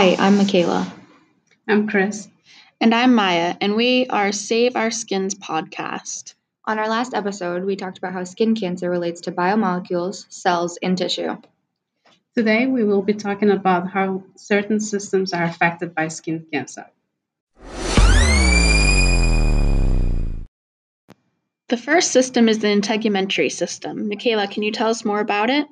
Hi, I'm Michaela. I'm Chris. And I'm Maya, and we are Save Our Skins podcast. On our last episode, we talked about how skin cancer relates to biomolecules, cells, and tissue. Today, we will be talking about how certain systems are affected by skin cancer. The first system is the integumentary system. Michaela, can you tell us more about it?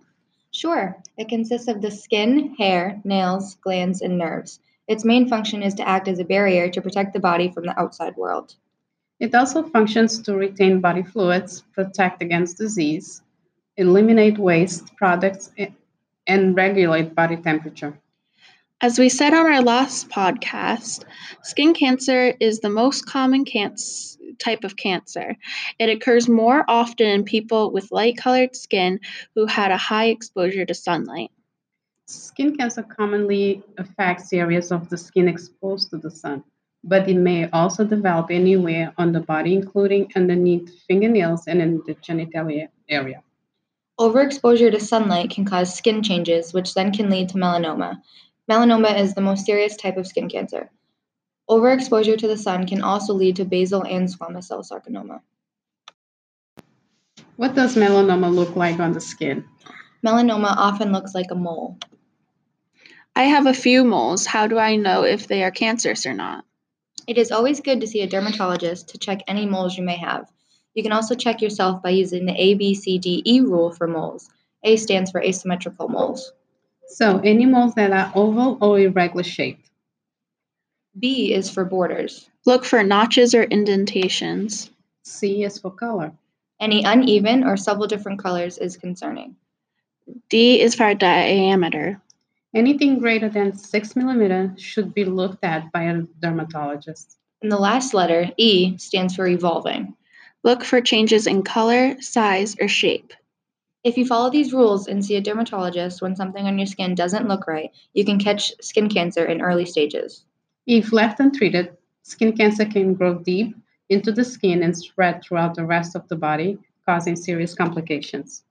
Sure. It consists of the skin, hair, nails, glands, and nerves. Its main function is to act as a barrier to protect the body from the outside world. It also functions to retain body fluids, protect against disease, eliminate waste products, and regulate body temperature. As we said on our last podcast, skin cancer is the most common cancer type of cancer. It occurs more often in people with light colored skin who had a high exposure to sunlight. Skin cancer commonly affects areas of the skin exposed to the sun, but it may also develop anywhere on the body, including underneath fingernails and in the genital area. Overexposure to sunlight can cause skin changes, which then can lead to melanoma. Melanoma is the most serious type of skin cancer. Overexposure to the sun can also lead to basal and squamous cell carcinoma. What does melanoma look like on the skin? Melanoma often looks like a mole. I have a few moles. How do I know if they are cancerous or not? It is always good to see a dermatologist to check any moles you may have. You can also check yourself by using the ABCDE rule for moles. A stands for asymmetrical moles. So, any moles that are oval or irregular shaped. B is for borders. Look for notches or indentations. C is for color. Any uneven or several different colors is concerning. D is for diameter. Anything greater than 6 millimeter should be looked at by a dermatologist. And the last letter, E, stands for evolving. Look for changes in color, size, or shape. If you follow these rules and see a dermatologist when something on your skin doesn't look right, you can catch skin cancer in early stages. If left untreated, skin cancer can grow deep into the skin and spread throughout the rest of the body, causing serious complications.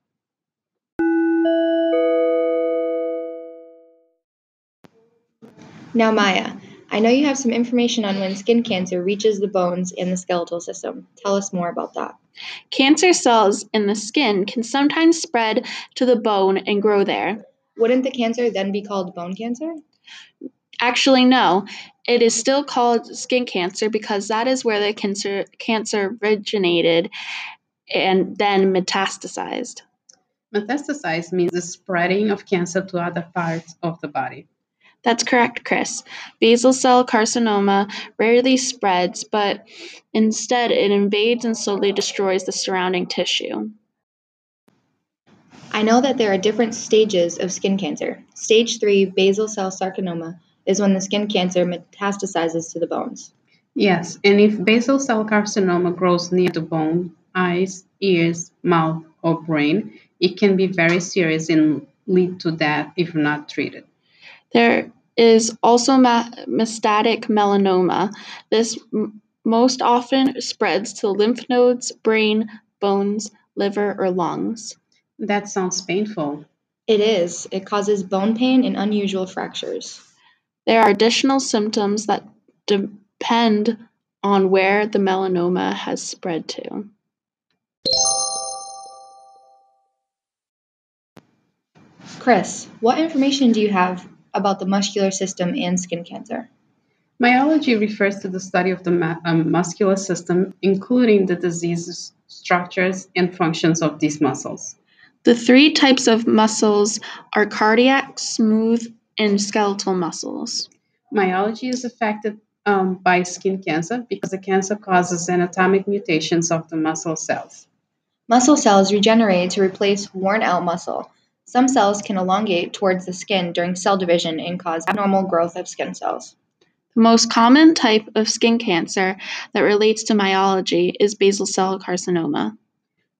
Now, Maya, I know you have some information on when skin cancer reaches the bones and the skeletal system. Tell us more about that. Cancer cells in the skin can sometimes spread to the bone and grow there. Wouldn't the cancer then be called bone cancer? Actually, no. It is still called skin cancer because that is where the cancer, cancer originated and then metastasized. Metastasized means the spreading of cancer to other parts of the body. That's correct, Chris. Basal cell carcinoma rarely spreads, but instead it invades and slowly destroys the surrounding tissue. I know that there are different stages of skin cancer. Stage 3, basal cell carcinoma, is when the skin cancer metastasizes to the bones. Yes, and if basal cell carcinoma grows near the bone, eyes, ears, mouth, or brain, it can be very serious and lead to death if not treated. There is also ma- metastatic melanoma. This m- most often spreads to lymph nodes, brain, bones, liver, or lungs. That sounds painful. It is. It causes bone pain and unusual fractures. There are additional symptoms that depend on where the melanoma has spread to. Chris, what information do you have about the muscular system and skin cancer? Myology refers to the study of the ma- um, muscular system, including the diseases, structures, and functions of these muscles. The three types of muscles are cardiac, smooth, and skeletal muscles. Myology is affected um, by skin cancer because the cancer causes anatomic mutations of the muscle cells. Muscle cells regenerate to replace worn out muscle. Some cells can elongate towards the skin during cell division and cause abnormal growth of skin cells. The most common type of skin cancer that relates to myology is basal cell carcinoma.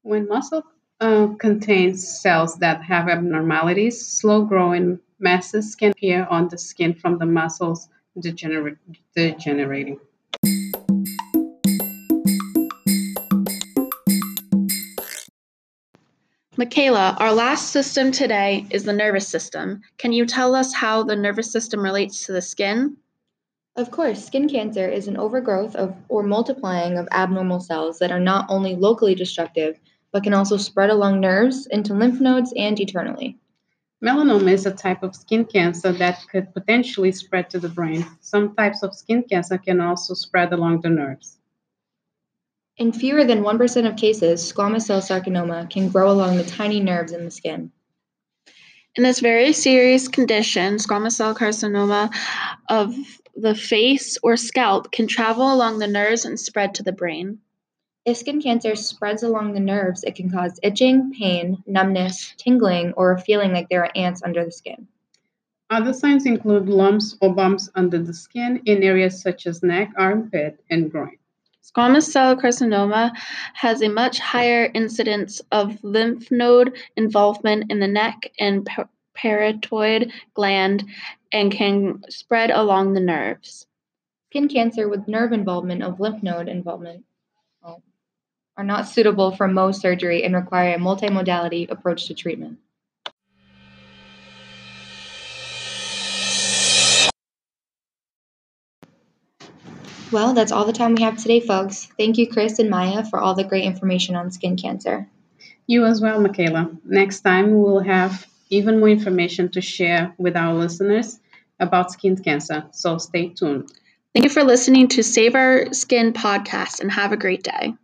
When muscle uh, contains cells that have abnormalities, slow growing masses can appear on the skin from the muscles degenerate, degenerating. Michaela, our last system today is the nervous system. Can you tell us how the nervous system relates to the skin? Of course, skin cancer is an overgrowth of or multiplying of abnormal cells that are not only locally destructive, but can also spread along nerves, into lymph nodes, and eternally. Melanoma is a type of skin cancer that could potentially spread to the brain. Some types of skin cancer can also spread along the nerves. In fewer than 1% of cases, squamous cell carcinoma can grow along the tiny nerves in the skin. In this very serious condition, squamous cell carcinoma of the face or scalp can travel along the nerves and spread to the brain. If skin cancer spreads along the nerves, it can cause itching, pain, numbness, tingling, or a feeling like there are ants under the skin. Other signs include lumps or bumps under the skin in areas such as neck, armpit, and groin. Squamous cell carcinoma has a much higher incidence of lymph node involvement in the neck and parotid gland and can spread along the nerves. Skin cancer with nerve involvement of lymph node involvement oh, are not suitable for Mohs surgery and require a multimodality approach to treatment. Well, that's all the time we have today, folks. Thank you, Chris and Maya, for all the great information on skin cancer. You as well, Michaela. Next time, we will have even more information to share with our listeners about skin cancer, so stay tuned. Thank you for listening to Save Our Skin podcast and have a great day.